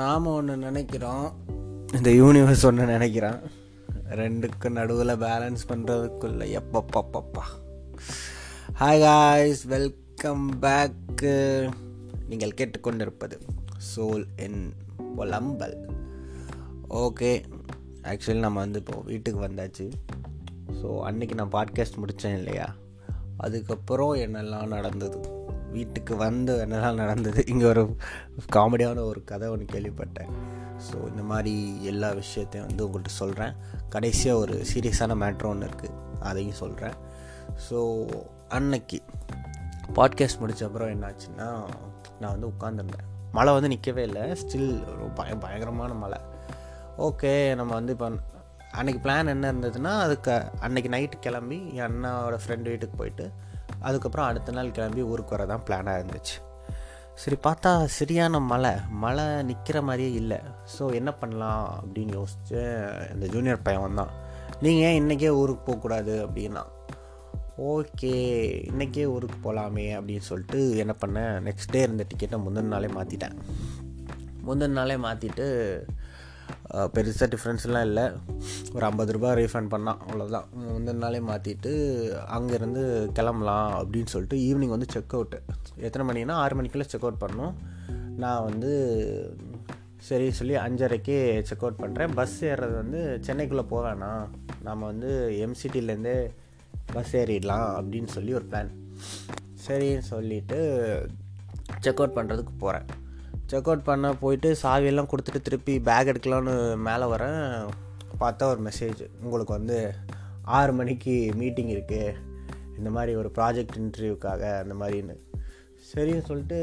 நாம் ஒன்று நினைக்கிறோம். இந்த யூனிவர்ஸ் ஒன்று நினைக்கிறான். ரெண்டுக்கு நடுவில் பேலன்ஸ் பண்ணுறதுக்குள்ள எப்பப்பப்பப்பா. ஹாய் காய்ஸ் வெல்கம் பேக்கு நீங்கள் கேட்டுக்கொண்டிருப்பது சோல் என் பொலம்பல் ஓகே ஆக்சுவலி நம்ம வந்து இப்போது வீட்டுக்கு வந்தாச்சு. ஸோ அன்றைக்கி நான் பாட்காஸ்ட் முடித்தேன் இல்லையா? அதுக்கப்புறம் என்னெல்லாம் நடந்தது? வீட்டுக்கு வந்து என்னெல்லாம் நடந்தது? இங்கே ஒரு காமெடியான ஒரு கதை ஒன்று கேள்விப்பட்டேன். ஸோ இந்த மாதிரி எல்லா விஷயத்தையும் வந்து உங்கள்கிட்ட சொல்கிறேன் கடைசியாக ஒரு சீரியஸான மேட்ரு ஒன்று இருக்குது அதையும் சொல்கிறேன் ஸோ அன்னைக்கு பாட்காஸ்ட் முடித்த அப்புறம் என்னாச்சுன்னா நான் வந்து உட்காந்துருந்தேன் மழை வந்து நிற்கவே இல்லை. ஸ்டில் பய பயங்கரமான மழை. ஓகே நம்ம வந்து இப்போ அன்றைக்கி பிளான் என்ன இருந்ததுன்னா அதுக்கு அன்றைக்கி நைட்டு கிளம்பி என் அண்ணாவோட ஃப்ரெண்டு வீட்டுக்கு போயிட்டு அதுக்கப்புறம் அடுத்த நாள் கிளம்பி ஊருக்கு வர தான் பிளானாக இருந்துச்சு. சரி பார்த்தா சரியான மழை. மழை நிற்கிற மாதிரியே இல்லை. ஸோ என்ன பண்ணலாம் அப்படின்னு யோசிச்சு இந்த ஜூனியர் பையன் வந்தான் நீங்கள் ஏன் இன்றைக்கே ஊருக்கு போகக்கூடாது? அப்படின்னா ஓகே இன்றைக்கே ஊருக்கு போகலாமே அப்படின்னு சொல்லிட்டு என்ன பண்ணேன் நெக்ஸ்ட் டே இருந்த டிக்கெட்டை முந்தின நாளே மாற்றிட்டேன் முந்தின நாளே மாற்றிட்டு பெருசாக டிஃப்ரென்ஸ்லாம் இல்லை. ஒரு ஐம்பது ரூபா ரீஃபண்ட் பண்ணான் அவ்வளோதான் முந்தின நாளே மாற்றிட்டு அங்கேருந்து கிளம்பலாம் அப்படின்னு சொல்லிட்டு ஈவினிங் வந்து செக் அவுட்டு எத்தனை மணினா ஆறு மணிக்குள்ளே செக் அவுட் பண்ணோம். நான் வந்து சரி சொல்லி அஞ்சரைக்கு செக் அவுட் பண்ணுறேன் பஸ் ஏறுறது வந்து சென்னைக்குள்ளே போவேண்ணா நாம் வந்து எம்சிட்டிலேருந்தே பஸ் ஏறிடலாம் அப்படின்னு சொல்லி ஒரு பிளான் சரின்னு சொல்லிவிட்டு செக் அவுட் பண்ணுறதுக்கு போகிறேன் செக் அவுட் பண்ண போயிட்டு சாவியெல்லாம் கொடுத்துட்டு திருப்பி பேக் எடுக்கலான்னு மேலே வரேன். பார்த்தா ஒரு மெசேஜ் உங்களுக்கு வந்து ஆறு மணிக்கு மீட்டிங் இருக்குது இந்த மாதிரி ஒரு ப்ராஜெக்ட் இன்டர்வியூக்காக அந்த மாதிரின்னு. சரின்னு சொல்லிட்டு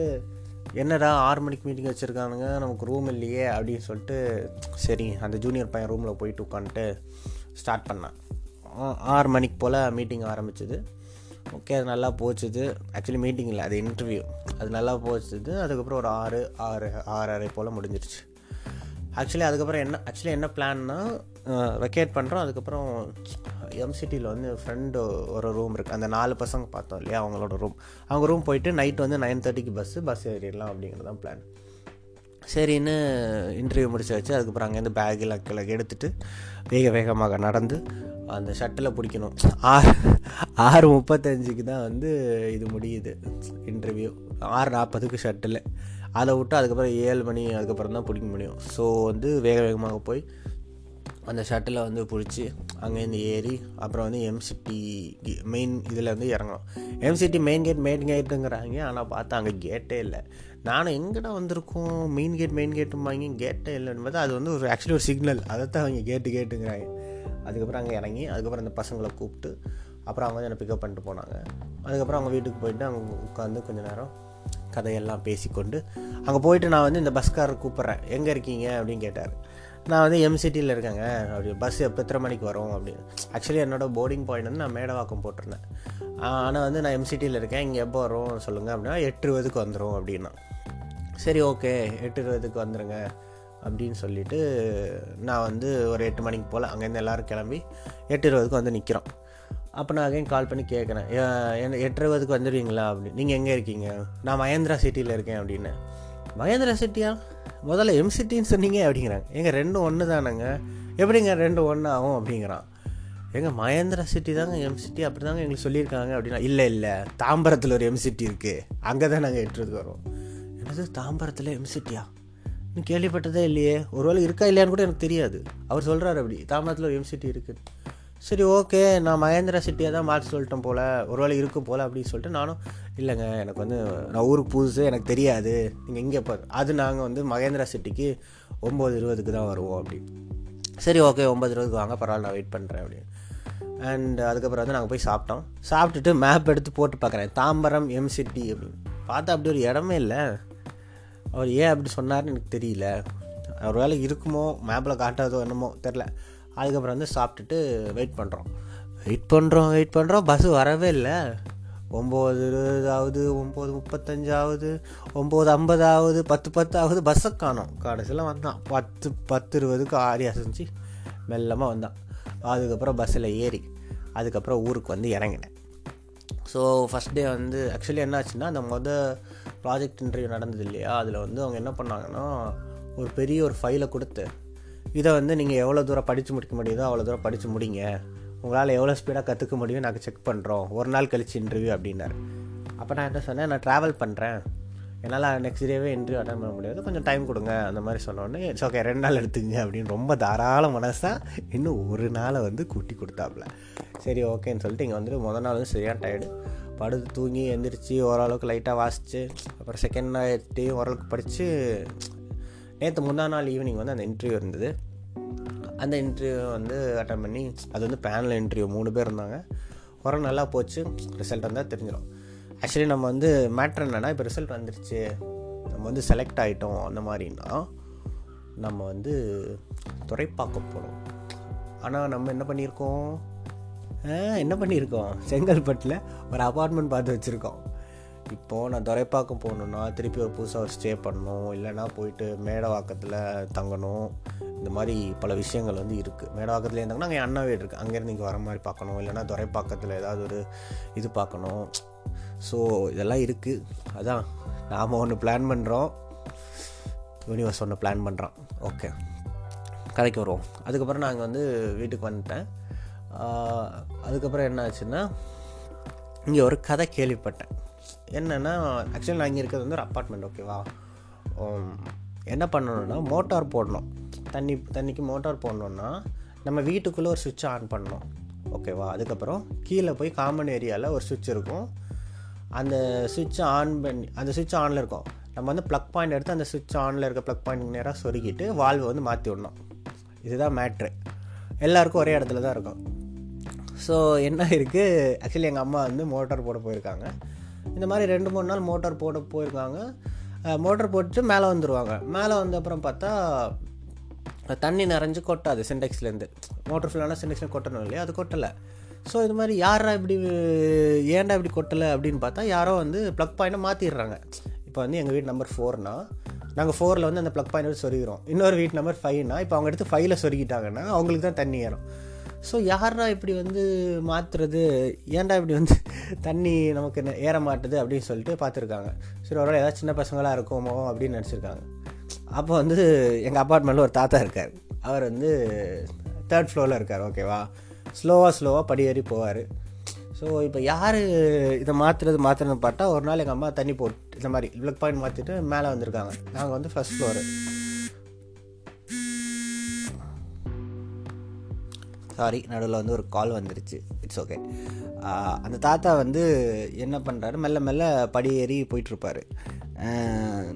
என்னடா ஆறு மணிக்கு மீட்டிங் வச்சுருக்கானுங்க நமக்கு ரூம் இல்லையே அப்படின்னு சொல்லிட்டு சரி அந்த ஜூனியர் பையன் ரூமில் போயிட்டு உட்காந்துட்டு ஸ்டார்ட் பண்ணேன். ஆறு மணிக்கு போல் மீட்டிங் ஆரம்பிச்சது. ஓகே அது நல்லா போச்சுது. ஆக்சுவலி மீட்டிங் இல்லை அது இன்டர்வியூ அது நல்லா போச்சுது. அதுக்கப்புறம் ஒரு ஆறு ஆறு ஆறரை போல் முடிஞ்சிருச்சு. ஆக்சுவலி அதுக்கப்புறம் என்ன ஆக்சுவலி என்ன பிளான்னா வெக்கேட் பண்ணுறோம் அதுக்கப்புறம் எம்சிட்டியில் வந்து ஃப்ரெண்டு ஒரு ரூம் இருக்குது அந்த நாலு பசங்க பார்த்தோம் இல்லையா அவங்களோட ரூம் அவங்க ரூம் போயிட்டு நைட் வந்து நைன் தேர்ட்டிக்கு பஸ்ஸு பஸ் ஏறிடலாம் அப்படிங்கிறது தான் பிளான் சரின்னு இன்டர்வியூ முடிச்சாச்சு. அதுக்கப்புறம் அங்கேருந்து பேக்கில் கிழக்கு எடுத்துகிட்டு வேக வேகமாக நடந்து அந்த ஷட்டில் பிடிக்கணும். ஆறு ஆறு முப்பத்தஞ்சுக்கு தான் வந்து இது முடியுது இன்டர்வியூ ஆறு நாற்பதுக்கு ஷட்டில் அதை விட்டு அதுக்கப்புறம் ஏழு மணி அதுக்கப்புறம் தான் பிடிக்க முடியும். ஸோ வந்து வேக வேகமாக போய் அந்த ஷட்டிலை வந்து பிடிச்சி அங்கேருந்து ஏறி அப்புறம் வந்து எம்சிட்டி மெயின் இதில் வந்து இறங்கணும். M city main gate main கேட்டுங்கிறாங்க ஆனால் பார்த்தா அங்கே கேட்டே இல்லை. நானும் எங்கடா வந்திருக்கோம்? மெயின் கேட் மெயின் கேட்டும்பாங்க கேட்டே இல்லைன்னு பார்த்தா அது வந்து ஒரு ஆக்சுவலி ஒரு சிக்னல் அதை தான் அவங்க கேட்டு கேட்டுங்கிறாங்க அதுக்கப்புறம் அங்கே இறங்கி அதுக்கப்புறம் அந்த பசங்களை கூப்பிட்டு அப்புறம் அவங்க வந்து என்னை பிக்கப் பண்ணிட்டு போனாங்க. அதுக்கப்புறம் அவங்க வீட்டுக்கு போயிட்டு அவங்க உட்காந்து கொஞ்சம் நேரம் கதையெல்லாம் பேசிக்கொண்டு அங்கே போயிட்டு நான் வந்து இந்த பஸ்காரர் கூப்பிட்றேன். எங்கே இருக்கீங்க? அப்படின்னு கேட்டார். நான் வந்து எம்சிட்டியில் இருக்கேங்க. அப்படி பஸ் எப்போ எத்தனை மணிக்கு வரும் அப்படின்னு ஆக்சுவலி என்னோடய போர்டிங் பாயிண்ட் வந்து நான் மேடவாக்கம் போட்டிருந்தேன். ஆனால் வந்து நான் எம்சிட்டியில் இருக்கேன். இங்கே எப்போ வரும் சொல்லுங்கள் அப்படின்னா எட்டு இருபதுக்கு வந்துடும் அப்படின்னா. சரி ஓகே எட்டு இருபதுக்கு வந்துடுங்க அப்படின்னு சொல்லிவிட்டு நான் வந்து ஒரு எட்டு மணிக்கு போல் அங்கேருந்து எல்லோரும் கிளம்பி எட்டு இருபதுக்கு வந்து நிற்கிறோம் அப்போ நான் அகைன் கால் பண்ணி கேட்குறேன். என்ன எட்டு வந்துடுவீங்களா அப்படின்னு நீங்கள் எங்கே இருக்கீங்க? நான் மகேந்திரா சிட்டியில் இருக்கேன் அப்படின்னு. மகேந்திரா சிட்டியா முதல்ல எம்சிட்டின்னு சொன்னீங்க அப்படிங்கிறாங்க. எங்கள் ரெண்டும் ஒன்று தானேங்க எப்படிங்க ரெண்டு ஒன்று ஆகும் அப்படிங்கிறான். எங்கள் மகேந்திரா சிட்டி தாங்க எம்சிட்டி அப்படி தாங்க எங்களுக்கு சொல்லியிருக்காங்க அப்படின்னா இல்லை இல்லை தாம்பரத்தில் ஒரு எம்சிட்டி இருக்குது அங்கே தான் நாங்கள் எட்டுறதுக்கு வரோம் என்னது தாம்பரத்தில் எம்சிட்டியா இன்னும் கேள்விப்பட்டதே இல்லையே. ஒரு வேளை இருக்கா இல்லையான்னு கூட எனக்கு தெரியாது. அவர் சொல்கிறார் அப்படி தாம்பரத்தில் ஒரு எம்சிட்டி இருக்குது சரி ஓகே நான் மகேந்திரா சிட்டியை தான் மாற்றி சொல்லிட்டேன் போல் ஒரு வேளை இருக்கும் போல் அப்படின்னு சொல்லிட்டு நானும் இல்லைங்க எனக்கு வந்து நான் ஊருக்கு புதுசு எனக்கு தெரியாது. நீங்கள் இங்கே போ அது நாங்கள் வந்து மகேந்திரா சிட்டிக்கு ஒம்பது இருபதுக்கு தான் வருவோம் அப்படி. சரி ஓகே ஒம்பது இருபதுக்கு வாங்க பரவாயில்ல நான் வெயிட் பண்ணுறேன் அப்படின்னு. அண்ட் அதுக்கப்புறம் வந்து நாங்கள் போய் சாப்பிட்டோம். சாப்பிட்டுட்டு மேப் எடுத்து போட்டு பார்க்குறேன் தாம்பரம் எம்சிட்டி அப்படின்னு. பார்த்தா அப்படி ஒரு இடமே இல்லை. அவர் ஏன் அப்படி சொன்னார்னு எனக்கு தெரியல. ஒரு வேலை இருக்குமோ மேப்பில் காட்டாதோ என்னமோ தெரில அதுக்கப்புறம் வந்து சாப்பிட்டுட்டு வெயிட் பண்ணுறோம் வெயிட் பண்ணுறோம் வெயிட் பண்ணுறோம் பஸ்ஸு வரவே இல்லை. ஒம்பது இருபதாவது ஒம்பது முப்பத்தஞ்சாவது ஒம்பது ஐம்பதாவது பத்து பத்தாவது பஸ்ஸை காணும். கடைசியில் வந்தான். பத்து பத்து இருபதுக்கு ஆறி அசைஞ்சு மெல்லமாக வந்தான். அதுக்கப்புறம் பஸ்ஸில் ஏறி அதுக்கப்புறம் ஊருக்கு வந்து இறங்கினேன். ஸோ ஃபஸ்ட் டே வந்து ஆக்சுவலி என்னாச்சுன்னா அந்த மொதல் ப்ராஜெக்ட் இன்டர்வியூ நடந்தது இல்லையா? அதில் வந்து அவங்க என்ன பண்ணாங்கன்னா ஒரு பெரிய ஒரு ஃபைலை கொடுத்து இதை வந்து நீங்கள் எவ்வளோ தூரம் படித்து முடிக்க முடியுதோ அவ்வளோ தூரம் படித்து முடிங்க. உங்களால் எவ்வளோ ஸ்பீடாக கற்றுக்க முடியும் நாங்கள் செக் பண்ணுறோம் ஒரு நாள் கழிச்சு இன்டர்வியூ அப்படின்னாரு. அப்போ நான் என்ன சொன்னேன் நான் ட்ராவல் பண்ணுறேன் என்னால் நெக்ஸ்ட் டேவே இன்டர்வியூ அட்டன் பண்ண முடியாது. கொஞ்சம் டைம் கொடுங்க அந்த மாதிரி சொன்னோடனே இட்ஸ் ஓகே ரெண்டு நாள் எடுத்துங்க அப்படின்னு ரொம்ப தாராள மனசாக இன்னும் ஒரு நாளை வந்து கூட்டி கொடுத்தாப்புல. சரி ஓகேன்னு சொல்லிட்டு இங்கே வந்துட்டு முதல் நாள் வந்து சரியான டயர்டு படுத்து தூங்கி எழுந்திரிச்சு ஓரளவுக்கு லைட்டாக வாசித்து அப்புறம் செகண்ட் நைட்டையும் ஓரளவுக்கு படித்து நேற்று முந்தா நாள் ஈவினிங் வந்து அந்த இன்டர்வியூ இருந்தது. அந்த இன்டர்வியூ வந்து அட்டன் பண்ணி அது வந்து பேனல் இன்டர்வியூ மூணு பேர் இருந்தாங்க. உரம் நல்லா போச்சு ரிசல்ட் வந்தால் தெரிஞ்சிடும் ஆக்சுவலி நம்ம வந்து மேட்ரு என்னென்னா இப்போ ரிசல்ட் வந்துருச்சு. நம்ம வந்து செலக்ட் ஆகிட்டோம் அந்த மாதிரின்னா நம்ம வந்து துறைப்பாக்க போகிறோம் ஆனால் நம்ம என்ன பண்ணியிருக்கோம்? என்ன பண்ணியிருக்கோம்? செங்கல்பட்டில் ஒரு அப்பார்ட்மெண்ட் பார்த்து வச்சுருக்கோம். இப்போது நான் துரைப்பாக்கம் போகணுன்னா திருப்பி ஒரு புதுசாக ஒரு ஸ்டே பண்ணணும். இல்லைனா போயிட்டு மேடவாக்கத்தில் தங்கணும். இந்த மாதிரி பல விஷயங்கள் வந்து இருக்குது மேடவாக்கத்தில் இருந்தாங்கன்னா அங்கே அண்ணா வீடு இருக்குது அங்கேருந்து இங்கே வர மாதிரி பார்க்கணும். இல்லைனா துரைப்பாக்கத்தில் ஏதாவது ஒரு இது பார்க்கணும். ஸோ இதெல்லாம் இருக்குது அதான் நாம் ஒன்று பிளான் பண்ணுறோம் யூனிவர்ஸ் ஒன்று பிளான் பண்ணுறான் ஓகே கதைக்கு வருவோம். அதுக்கப்புறம் நாங்கள் வந்து வீட்டுக்கு வந்துட்டேன். அதுக்கப்புறம் என்ன ஆச்சுன்னா இங்கே ஒரு கதை கேள்விப்பட்டேன். என்னென்னா ஆக்சுவலி நான் இங்கே இருக்கிறது வந்து ஒரு அப்பார்ட்மெண்ட் ஓகேவா என்ன பண்ணணுன்னா மோட்டார் போடணும். தண்ணி தண்ணிக்கு மோட்டார் போடணுன்னா நம்ம வீட்டுக்குள்ளே ஒரு சுவிட்சை ஆன் பண்ணணும். ஓகேவா அதுக்கப்புறம் கீழே போய் காமன் ஏரியாவில் ஒரு சுவிட்ச் இருக்கும். அந்த சுவிட்சை ஆன் பண்ணி அந்த சுவிட்ச் ஆனில் இருக்கும். நம்ம வந்து ப்ளக் பாயிண்ட் எடுத்து அந்த சுவிட்ச் ஆனில் இருக்க ப்ளக் பாயிண்ட் நேராக சொருகிட்டு வால்வை வந்து மாற்றி விடணும். இதுதான் மேட்ரு எல்லாருக்கும் ஒரே இடத்துல தான் இருக்கும். ஸோ என்ன இருக்குது ஆக்சுவலி எங்கள் அம்மா வந்து மோட்டார் போட போயிருக்காங்க. இந்த மாதிரி ரெண்டு மூணு நாள் மோட்டார் போட போயிருக்காங்க. மோட்டர் போட்டு மேலே வந்துடுவாங்க மேலே வந்த அப்புறம் பார்த்தா தண்ணி நிறைஞ்சு கொட்டாது சிண்டெக்ஸ்லேருந்து. மோட்டர் ஃபுல்லான சிண்டெக்ஸில் கொட்டணும் இல்லையா? அது கொட்டலை. ஸோ இது மாதிரி யாரா இப்படி ஏன்டா இப்படி கொட்டலை அப்படின்னு பார்த்தா யாரோ வந்து ப்ளக் பாயிண்ட்டை மாற்றிடுறாங்க இப்போ வந்து எங்கள் வீட்டு நம்பர் ஃபோர்னா நாங்கள் ஃபோரில் வந்து அந்த ப்ளக் பாயிண்ட் சொருகிறோம் இன்னொரு வீட்டு நம்பர் ஃபைவ்னா இப்போ அவங்க எடுத்து ஃபைவ்ல சொருகிட்டாங்கன்னா அவங்களுக்கு தான் தண்ணி ஏறும். ஸோ யாரா இப்படி வந்து மாற்றுறது ஏன்டா இப்படி வந்து தண்ணி நமக்கு ஏற மாட்டுது அப்படின்னு சொல்லிட்டு பார்த்துருக்காங்க சரி ஒரு ஏதாவது சின்ன பசங்களாக இருக்குமோ அப்படின்னு நினச்சிருக்காங்க அப்போ வந்து எங்கள் அப்பார்ட்மெண்ட்டில் ஒரு தாத்தா இருக்கார் அவர் வந்து தேர்ட் ஃப்ளோரில் இருக்கார் ஓகேவா ஸ்லோவாக ஸ்லோவாக படியேறி போவார் ஸோ இப்போ யார் இதை மாற்றுறது மாற்றுறதுன்னு பார்த்தா ஒரு நாள் எங்கள் அம்மா தண்ணி போட்டு இந்த மாதிரி ப்ளக் பாயிண்ட் மாற்றிட்டு மேலே வந்திருக்காங்க நாங்கள் வந்து ஃபஸ்ட் ஃப்ளோரு சாரி நடுவில் வந்து ஒரு கால் வந்துருச்சு. இட்ஸ் ஓகே அந்த தாத்தா வந்து என்ன பண்ணுறாரு மெல்ல மெல்ல படி ஏறி போயிட்டுருப்பார்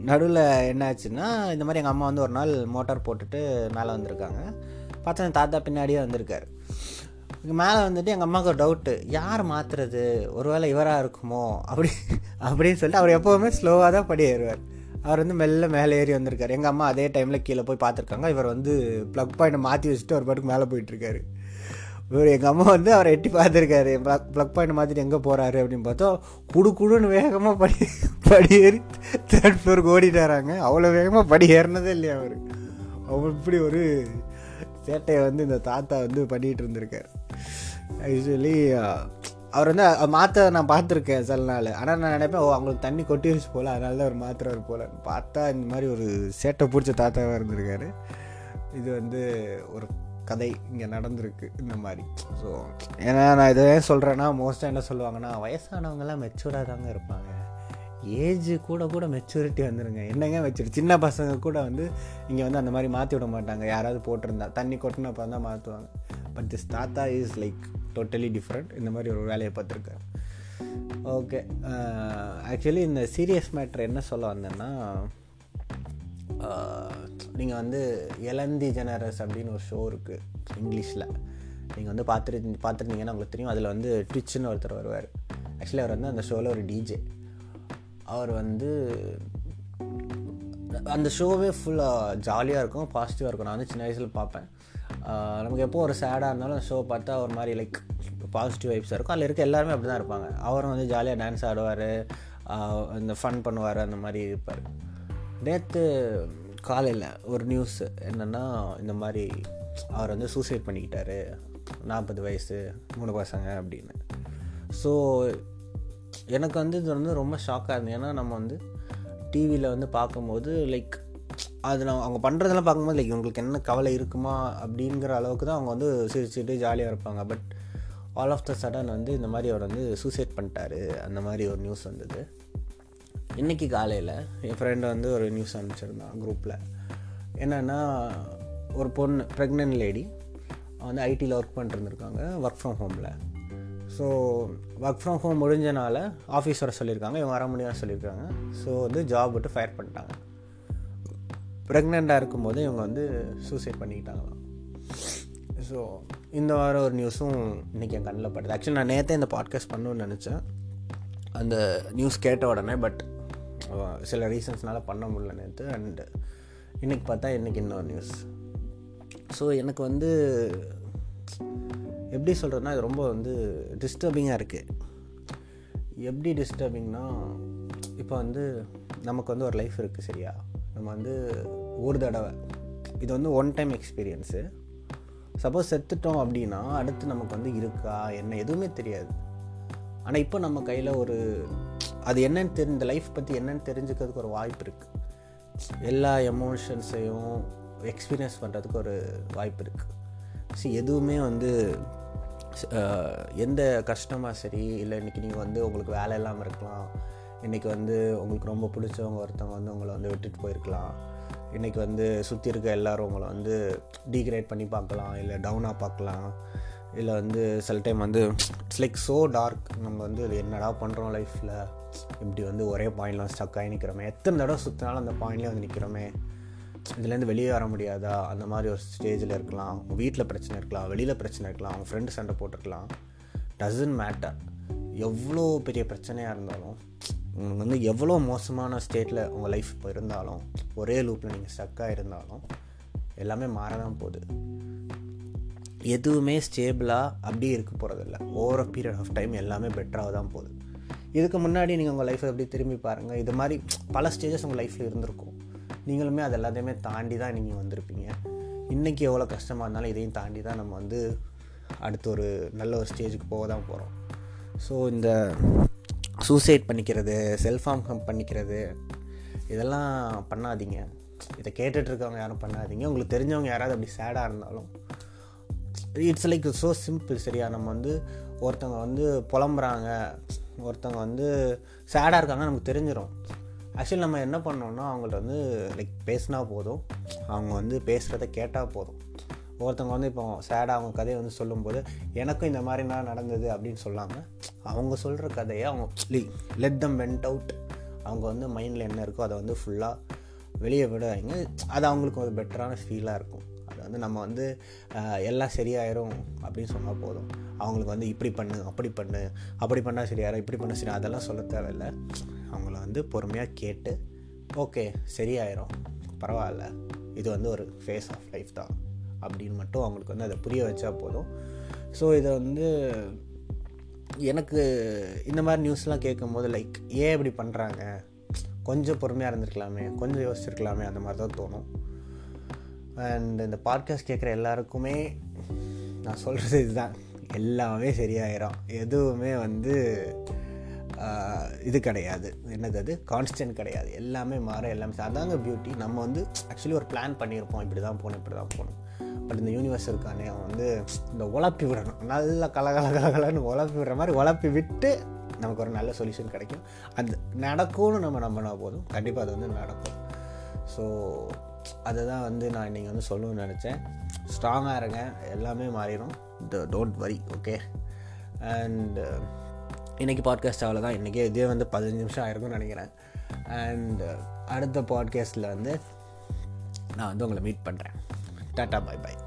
நடுவில் என்னாச்சுன்னா இந்த மாதிரி எங்கள் அம்மா வந்து ஒரு நாள் மோட்டார் போட்டுட்டு மேலே வந்திருக்காங்க. பார்த்தா என் தாத்தா பின்னாடியே வந்திருக்காரு. இங்கே மேலே வந்துட்டு எங்கள் அம்மாவுக்கு ஒரு டவுட்டு யார் மாற்றுறது ஒருவேளை இவராக இருக்குமோ? அப்படி அப்படின்னு சொல்லிட்டு அவர் எப்போவுமே ஸ்லோவாக தான் படி ஏறுவார் அவர் வந்து மெல்ல மேலே ஏறி வந்திருக்காரு. எங்கள் அம்மா அதே டைமில் கீழே போய் பார்த்துருக்காங்க. இவர் வந்து ப்ளக் பாயிண்ட்டை மாற்றி வச்சுட்டு ஒரு பாட்டுக்கு மேலே போயிட்டுருக்காரு. இவர் எங்கள் அம்மா வந்து அவரை எட்டி பார்த்துருக்காரு. ப்ளக் ப்ளக் பாயிண்ட் மாதிரி எங்கே போகிறாரு அப்படின்னு பார்த்தோம் குடு குடுன்னு வேகமாக படி படி ஏறி தேர்ட் ஃப்ளோருக்கு ஓடிட்டாராங்க அவ்வளோ வேகமாக படி ஏறினதே இல்லையா அவர்? அவர் இப்படி ஒரு சேட்டையை வந்து இந்த தாத்தா வந்து பண்ணிகிட்டு இருந்திருக்கார். ஆக்சுவலி அவர் வந்து மாற்ற நான் பார்த்துருக்கேன் சில நாள். ஆனால் நான் நினைப்பேன் ஓ அவங்களுக்கு தண்ணி கொட்டிருச்சு போல் அதனால தான் அவர் மாத்திரவர் போல். பார்த்தா இந்த மாதிரி ஒரு சேட்டை பிடிச்ச தாத்தாவாக இருந்திருக்காரு. இது வந்து ஒரு கதை இங்கே நடந்திருக்கு இந்த மாதிரி. ஸோ ஏன்னா நான் இதை ஏன் சொல்கிறேன்னா மோஸ்ட்டாக என்ன சொல்லுவாங்கன்னா வயசானவங்கெல்லாம் மெச்சூராக தாங்க இருப்பாங்க. ஏஜ் கூட கூட மெச்சூரிட்டி வந்துடுங்க என்னங்க மெச்சூரிட்டி சின்ன பசங்க கூட வந்து இங்கே வந்து அந்த மாதிரி மாற்றி விட மாட்டாங்க. யாராவது போட்டிருந்தா தண்ணி கொட்டினப்போ தான் மாற்றுவாங்க பட் திஸ் தாத்தா இஸ் லைக் டோட்டலி டிஃப்ரெண்ட் இந்த மாதிரி ஒரு வேலையை பார்த்துருக்காரு. ஓகே ஆக்சுவலி uh, இந்த சீரியஸ் மேட்ரு என்ன சொல்ல வந்தேன்னா நீங்கள் வந்து எலந்தி ஜெனரஸ் அப்படின்னு ஒரு ஷோ இருக்குது இங்கிலீஷில். நீங்கள் வந்து பார்த்துரு பார்த்துருந்தீங்கன்னா உங்களுக்கு தெரியும். அதில் வந்து ட்விச்சுன்னு ஒருத்தர் வருவார். ஆக்சுவலி அவர் வந்து அந்த ஷோவில் ஒரு டிஜே அவர் வந்து அந்த ஷோவே ஃபுல்லாக ஜாலியாக இருக்கும் பாசிட்டிவாக இருக்கும். நான் வந்து சின்ன வயசில் பார்ப்பேன். நமக்கு எப்போ ஒரு சேடாக இருந்தாலும் அந்த ஷோ பார்த்தா ஒரு மாதிரி லைக் பாசிட்டிவ் வைப்ஸாக இருக்கும். அதில் இருக்க எல்லாருமே அப்படி தான் இருப்பாங்க. அவரும் வந்து ஜாலியாக டான்ஸ் ஆடுவார். இந்த ஃபன் பண்ணுவார் அந்த மாதிரி இருப்பார். நேற்று காலையில் ஒரு நியூஸ் என்னென்னா இந்த மாதிரி அவர் வந்து சூசைட் பண்ணிக்கிட்டாரு. நாற்பது வயசு மூணு பசங்க அப்படின்னு. ஸோ எனக்கு வந்து இது வந்து ரொம்ப ஷாக்காக இருந்தது. ஏன்னா நம்ம வந்து டிவியில் வந்து பார்க்கும்போது லைக் அது நான் அவங்க பண்ணுறதெல்லாம் பார்க்கும்போது லைக் உங்களுக்கு என்ன கவலை இருக்குமா அப்படிங்கிற அளவுக்கு தான் அவங்க வந்து சிரிச்சுட்டு ஜாலியாக இருப்பாங்க. But all of the sudden வந்து இந்த மாதிரி அவர் வந்து சூசைட் பண்ணிட்டாரு. அந்த மாதிரி ஒரு நியூஸ் வந்தது. இன்றைக்கி காலையில் என் ஃப்ரெண்டு வந்து ஒரு நியூஸ் அனுப்பிச்சிருந்தான் குரூப்பில் என்னென்னா ஒரு பொண்ணு ப்ரெக்னென்ட் லேடி வந்து ஐடியில் ஒர்க் பண்ணிருந்துருக்காங்க ஒர்க் ஃப்ரம் ஹோமில் ஸோ ஒர்க் ஃப்ரம் ஹோம் முடிஞ்சனால ஆஃபீஸ் வர சொல்லியிருக்காங்க இவங்க வர முடியாது சொல்லியிருக்காங்க. ஸோ வந்து ஜாப் விட்டு ஃபயர் பண்ணிட்டாங்க. ப்ரெக்னெண்ட்டாக இருக்கும்போது இவங்க வந்து சூசைட் பண்ணிக்கிட்டாங்களாம். ஸோ இந்த வாரம் ஒரு நியூஸும் இன்றைக்கி என் கண்ணில் படுது. ஆக்சுவலி நான் நேற்றே இந்த பாட்காஸ்ட் பண்ணணும்னு நினச்சேன். அந்த நியூஸ் கேட்ட உடனே பட் சில ரீசன்ஸ்னால் பண்ண முடியல நேற்று அண்டு இன்றைக்கி பார்த்தா இன்றைக்கி இன்னொரு நியூஸ் ஸோ எனக்கு வந்து எப்படி சொல்கிறதுனா இது ரொம்ப வந்து டிஸ்டர்பிங்காக இருக்குது எப்படி டிஸ்டர்பிங்னா இப்போ வந்து நமக்கு வந்து ஒரு லைஃப் இருக்குது சரியா? நம்ம வந்து ஒரு தடவை இது வந்து ஒன் டைம் எக்ஸ்பீரியன்ஸு சப்போஸ் செத்துட்டோம் அப்படின்னா அடுத்து நமக்கு வந்து இருக்கா என்ன எதுவுமே தெரியாது. ஆனால் இப்போ நம்ம கையில் ஒரு அது என்னன்னு தெரி இந்த லைஃப் பற்றி என்னன்னு தெரிஞ்சுக்கிறதுக்கு ஒரு வாய்ப்பு இருக்குது எல்லா எமோஷன்ஸையும் எக்ஸ்பீரியன்ஸ் பண்ணுறதுக்கு ஒரு வாய்ப்பு இருக்குது ஸோ எதுவுமே வந்து எந்த கஷ்டமாக சரி இல்லை இன்றைக்கி நீங்கள் வந்து உங்களுக்கு வேலை இல்லாமல் இருக்கலாம். இன்றைக்கி வந்து உங்களுக்கு ரொம்ப பிடிச்சவங்க ஒருத்தவங்க வந்து உங்களை வந்து விட்டுட்டு போயிருக்கலாம். இன்றைக்கி வந்து சுற்றி இருக்க எல்லோரும் உங்களை வந்து டீக்ரேட் பண்ணி பார்க்கலாம் இல்லை டவுனாக பார்க்கலாம். இல்லை வந்து சில டைம் வந்து இட்ஸ் லைக் ஸோ டார்க் நம்ம வந்து என்னடா பண்ணுறோம் லைஃப்பில் இப்படி வந்து ஒரே பாயிண்ட்லாம் ஸ்டக் ஆகி நிற்கிறோமே எத்தனை தடவை சுற்றினாலும் அந்த பாயிண்ட்லேயே வந்து நிற்கிறோமே இதுலேருந்து வெளியே வர முடியாதா? அந்த மாதிரி ஒரு ஸ்டேஜில் இருக்கலாம். உங்கள் வீட்டில் பிரச்சனை இருக்கலாம். வெளியில் பிரச்சனை இருக்கலாம். அவங்க ஃப்ரெண்டு சண்டை போட்டிருக்கலாம். டசன்ட் மேட்டர் எவ்வளோ பெரிய பிரச்சனையாக இருந்தாலும் உங்களுக்கு வந்து எவ்வளோ மோசமான ஸ்டேட்டில் உங்கள் லைஃப் இப்போ இருந்தாலும் ஒரே லூப்பில் நீங்கள் ஸ்டக்காக இருந்தாலும் எல்லாமே மாறதான் போகுது. எதுவுமே ஸ்டேபிளாக அப்படியே இருக்க போகிறதில்ல ஓவர பீரியட் ஆஃப் டைம் எல்லாமே பெட்டராக தான் போகுது. இதுக்கு முன்னாடி நீங்கள் உங்கள் லைஃப்பை எப்படி திரும்பி பாருங்கள் இது மாதிரி பல ஸ்டேஜஸ் உங்கள் லைஃப்பில் இருந்திருக்கும். நீங்களுமே அது எல்லாத்தையுமே தாண்டி தான் நீங்கள் வந்திருப்பீங்க. இன்றைக்கி எவ்வளோ கஷ்டமாக இருந்தாலும் இதையும் தாண்டி தான் நம்ம வந்து அடுத்த ஒரு நல்ல ஒரு ஸ்டேஜுக்கு போக தான் போகிறோம் ஸோ இந்த சூசைட் பண்ணிக்கிறது செல்ஃப் ஹார்ம் பண்ணிக்கிறது இதெல்லாம் பண்ணாதீங்க. இதை கேட்டுட்ருக்கவங்க யாரும் பண்ணாதீங்க. உங்களுக்கு தெரிஞ்சவங்க யாராவது அப்படி சேடாக இருந்தாலும் இட்ஸ் லைக் ஸோ சிம்பிள் சரியா? நம்ம வந்து ஒருத்தவங்க வந்து புலம்புறாங்க ஒருத்தவங்க வந்து சேடாக இருக்காங்க நமக்கு தெரிஞ்சிடும் ஆக்சுவலி நம்ம என்ன பண்ணோன்னா அவங்கள்ட்ட வந்து லைக் பேசினா போதும். அவங்க வந்து பேசுகிறத கேட்டால் போதும். ஒருத்தவங்க வந்து இப்போ சேடாக அவங்க கதையை வந்து சொல்லும்போது எனக்கும் இந்த மாதிரி நான் நடந்தது அப்படின்னு சொல்லாமல் அவங்க சொல்கிற கதையை அவங்க லெட் தம் வெண்ட் அவுட் அவங்க வந்து மைண்டில் என்ன இருக்கோ அதை வந்து ஃபுல்லாக வெளியே விடுவாங்க அது அவங்களுக்கு ஒரு பெட்டரான ஃபீலாக இருக்கும். வந்து நம்ம வந்து எல்லாம் சரியாயிரும் அப்படின்னு சொன்னால் போதும். அவங்களுக்கு வந்து இப்படி பண்ணு அப்படி பண்ணு அப்படி பண்ணால் சரியாயிரும் இப்படி பண்ண சரி அதெல்லாம் சொல்ல தேவையில்லை. அவங்கள வந்து பொறுமையாக கேட்டு ஓகே சரியாயிரும். பரவாயில்ல. இது வந்து ஒரு ஃபேஸ் ஆஃப் லைஃப் தான். அப்படின்னு மட்டும் அவங்களுக்கு வந்து அதை புரிய வச்சா போதும். ஸோ இதை வந்து எனக்கு இந்த மாதிரி நியூஸ்லாம் கேட்கும்போது லைக் ஏன் இப்படி பண்ணுறாங்க கொஞ்சம் பொறுமையாக இருந்திருக்கலாமே கொஞ்சம் யோசிச்சிருக்கலாமே அந்த மாதிரி தான் தோணும். அண்ட் இந்த பாட்காஸ்ட் கேட்குற எல்லாருக்குமே நான் சொல்கிறது இதுதான். எல்லாமே சரியாயிரும். எதுவுமே வந்து இது கிடையாது. என்னது அது? கான்ஸ்டன்ட் கிடையாது. எல்லாமே மாற எல்லாமே அதாங்க பியூட்டி நம்ம வந்து ஆக்சுவலி ஒரு பிளான் பண்ணியிருப்போம். இப்படி தான் போகணும் இப்படி தான் போகணும். பட் இந்த யூனிவர்ஸ் இருக்கானே அவன் வந்து இந்த உழப்பி விடணும். நல்லா கலகல கலகலன்னு உழப்பி விடுற மாதிரி உழப்பி விட்டு நமக்கு ஒரு நல்ல சொல்யூஷன் கிடைக்கும். அது நடக்கும்னு நம்ம நம்பினா போதும். கண்டிப்பாக அது வந்து நடக்கும். ஸோ அதை தான் வந்து நான் இன்றைக்கி வந்து சொல்லணும்னு நினச்சேன். ஸ்ட்ராங்காக இருங்க. எல்லாமே மாறிடும். த டோன்ட் வரி ஓகே அண்ட் இன்றைக்கி பாட்காஸ்ட் அவ்வளோதான் இன்றைக்கி இதே வந்து பதினஞ்சு நிமிஷம் ஆயிருக்கும்னு நினைக்கிறேன். அண்ட் அடுத்த பாட்காஸ்ட்டில் வந்து நான் வந்து உங்களை மீட் பண்ணுறேன் டாட்டா பாய் பாய்